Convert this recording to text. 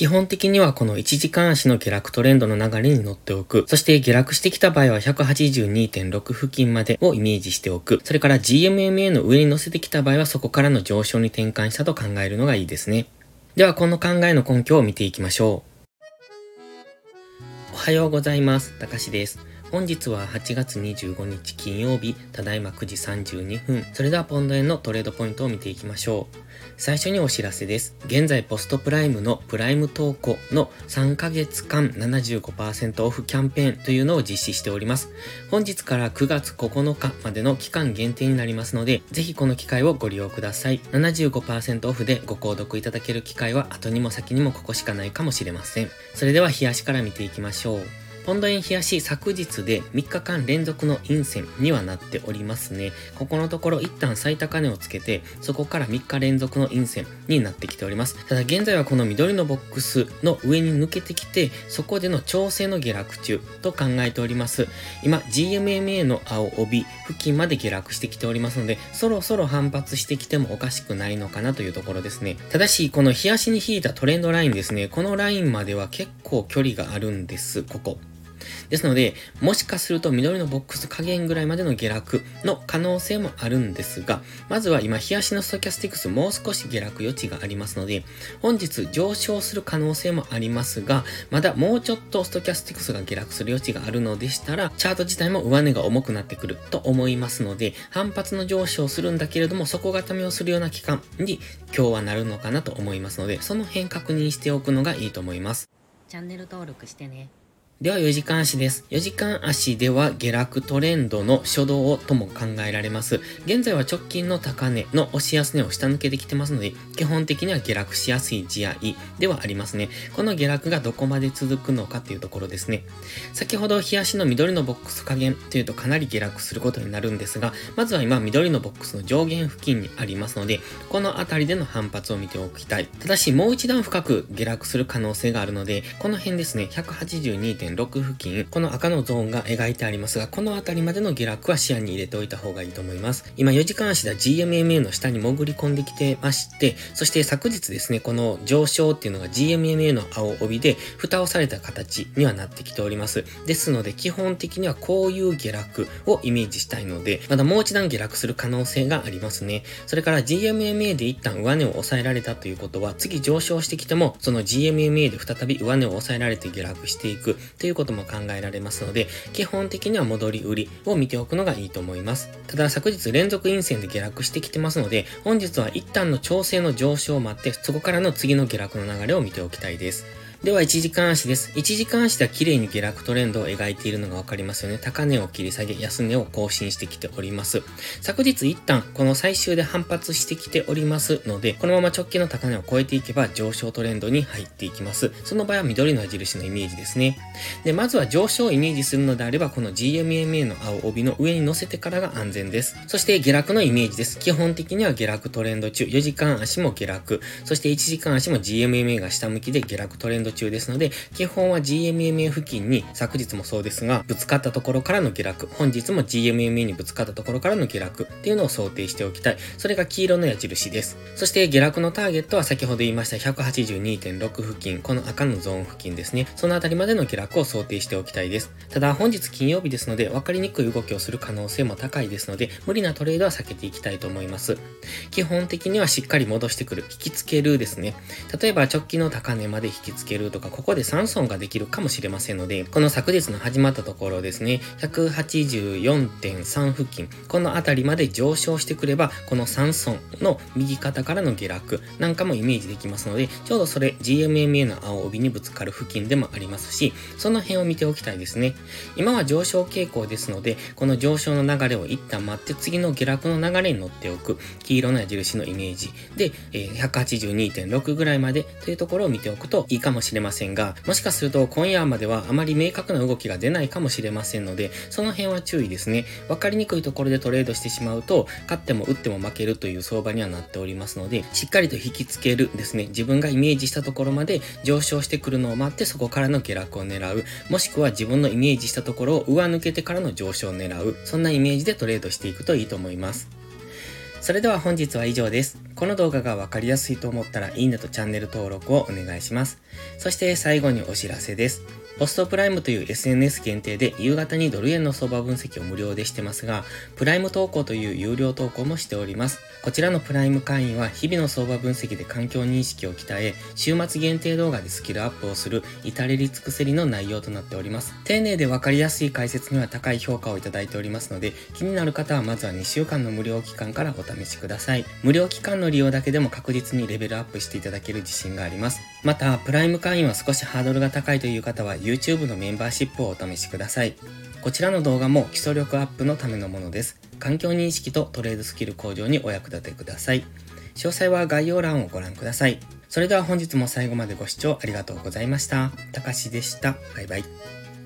基本的にはこの1時間足の下落トレンドの流れに乗っておく。そして下落してきた場合は182.6付近までをイメージしておく。それから GMMA の上に乗せてきた場合はそこからの上昇に転換したと考えるのがいいですね。ではこの考えの根拠を見ていきましょう。おはようございます。たかしです。本日は8月25日金曜日、ただいま9時32分。それではポンド円のトレードポイントを見ていきましょう。最初にお知らせです。現在ポストプライムのプライム投稿の3ヶ月間75%オフキャンペーンというのを実施しております。本日から9月9日までの期間限定になりますので、ぜひこの機会をご利用ください。75%オフでご購読いただける機会は後にも先にもここしかないかもしれません。それでは冷やしから見ていきましょう。ポンド円冷やし昨日で3日間連続の陰線にはなっておりますね。ここのところ一旦最高値をつけて、そこから3日連続の陰線になってきております。ただ現在はこの緑のボックスの上に抜けてきて、そこでの調整の下落中と考えております。今、GMMA の青帯付近まで下落してきておりますので、そろそろ反発してきてもおかしくないのかなというところですね。ただし、この冷やしに引いたトレンドラインですね、このラインまでは結構距離があるんです、ここ。ですので、もしかすると緑のボックス加減ぐらいまでの下落の可能性もあるんですが、まずは今、冷やしのストキャスティクスもう少し下落余地がありますので、本日上昇する可能性もありますが、まだもうちょっとストキャスティクスが下落する余地があるのでしたら、チャート自体も上値が重くなってくると思いますので、反発の上昇するんだけれども、底固めをするような期間に今日はなるのかなと思いますので、その辺確認しておくのがいいと思います。チャンネル登録してね。では4時間足です。4時間足では下落トレンドの初動とも考えられます。現在は直近の高値の押し安値を下抜けてきてますので、基本的には下落しやすい地合いではありますね。この下落がどこまで続くのかというところですね。先ほど日足の緑のボックス加減というとかなり下落することになるんですが、まずは今緑のボックスの上限付近にありますので、この辺りでの反発を見ておきたい。ただしもう一段深く下落する可能性があるので、この辺ですね、182. 1.6付近、この赤のゾーンが描いてありますが、この辺りまでの下落は視野に入れておいた方がいいと思います。今4時間足で GMMA の下に潜り込んできてまして、そして昨日ですね、この上昇っていうのが GMMA の青帯で蓋をされた形にはなってきております。ですので、基本的にはこういう下落をイメージしたいので、まだもう一段下落する可能性がありますね。それから GMMA で一旦上値を抑えられたということは、次上昇してきても、その GMMA で再び上値を抑えられて下落していくということも考えられますので、基本的には戻り売りを見ておくのがいいと思います。ただ昨日連続陰線で下落してきてますので、本日は一旦の調整の上昇を待って、そこからの次の下落の流れを見ておきたいです。では、1時間足です。1時間足では綺麗に下落トレンドを描いているのがわかりますよね。高値を切り下げ、安値を更新してきております。昨日一旦、この最終で反発してきておりますので、このまま直近の高値を超えていけば上昇トレンドに入っていきます。その場合は緑の矢印のイメージですね。で、まずは上昇をイメージするのであれば、この GMMA の青帯の上に乗せてからが安全です。そして下落のイメージです。基本的には下落トレンド中、4時間足も下落、そして1時間足も GMMA が下向きで下落トレンドド中ですので、基本は GMMA 付近に昨日もそうですが、ぶつかったところからの下落、本日も GMMA にぶつかったところからの下落っていうのを想定しておきたい。それが黄色の矢印です。そして下落のターゲットは先ほど言いました182.6付近、この赤のゾーン付近ですね。そのあたりまでの下落を想定しておきたいです。ただ本日金曜日ですので、分かりにくい動きをする可能性も高いですので、無理なトレードは避けていきたいと思います。基本的にはしっかり戻してくる、引きつけるですね。例えば直近の高値まで引きつけるるとか、ここで3損ができるかもしれませんので、この昨日の始まったところですね、184.3付近、この辺りまで上昇してくれば、この3損の右肩からの下落なんかもイメージできますので、ちょうどそれ GMMA の青帯にぶつかる付近でもありますし、その辺を見ておきたいですね。今は上昇傾向ですので、この上昇の流れを一旦待って次の下落の流れに乗っておく、黄色の矢印のイメージで、182.6ぐらいまでというところを見ておくといいかもしれません。しれませんが、もしかすると今夜まではあまり明確な動きが出ないかもしれませんので、その辺は注意ですね。わかりにくいところでトレードしてしまうと、勝っても打っても負けるという相場にはなっておりますので、しっかりと引きつけるですね。自分がイメージしたところまで上昇してくるのを待ってそこからの下落を狙う。もしくは自分のイメージしたところを上抜けてからの上昇を狙う。そんなイメージでトレードしていくといいと思います。それでは本日は以上です。この動画がわかりやすいと思ったらいいねとチャンネル登録をお願いします。そして最後にお知らせです。ポストプライムという SNS 限定で夕方にドル円の相場分析を無料でしてますが、プライム投稿という有料投稿もしております。こちらのプライム会員は日々の相場分析で環境認識を鍛え、週末限定動画でスキルアップをする至れり尽くせりの内容となっております。丁寧でわかりやすい解説には高い評価をいただいておりますので、気になる方はまずは2週間の無料期間からお試しください。無料期間の利用だけでも確実にレベルアップしていただける自信があります。また、プライム会員は少しハードルが高いという方は YouTube のメンバーシップをお試しください。こちらの動画も基礎力アップのためのものです。環境認識とトレードスキル向上にお役立てください。詳細は概要欄をご覧ください。それでは本日も最後までご視聴ありがとうございました。たかしでした。バイバイ。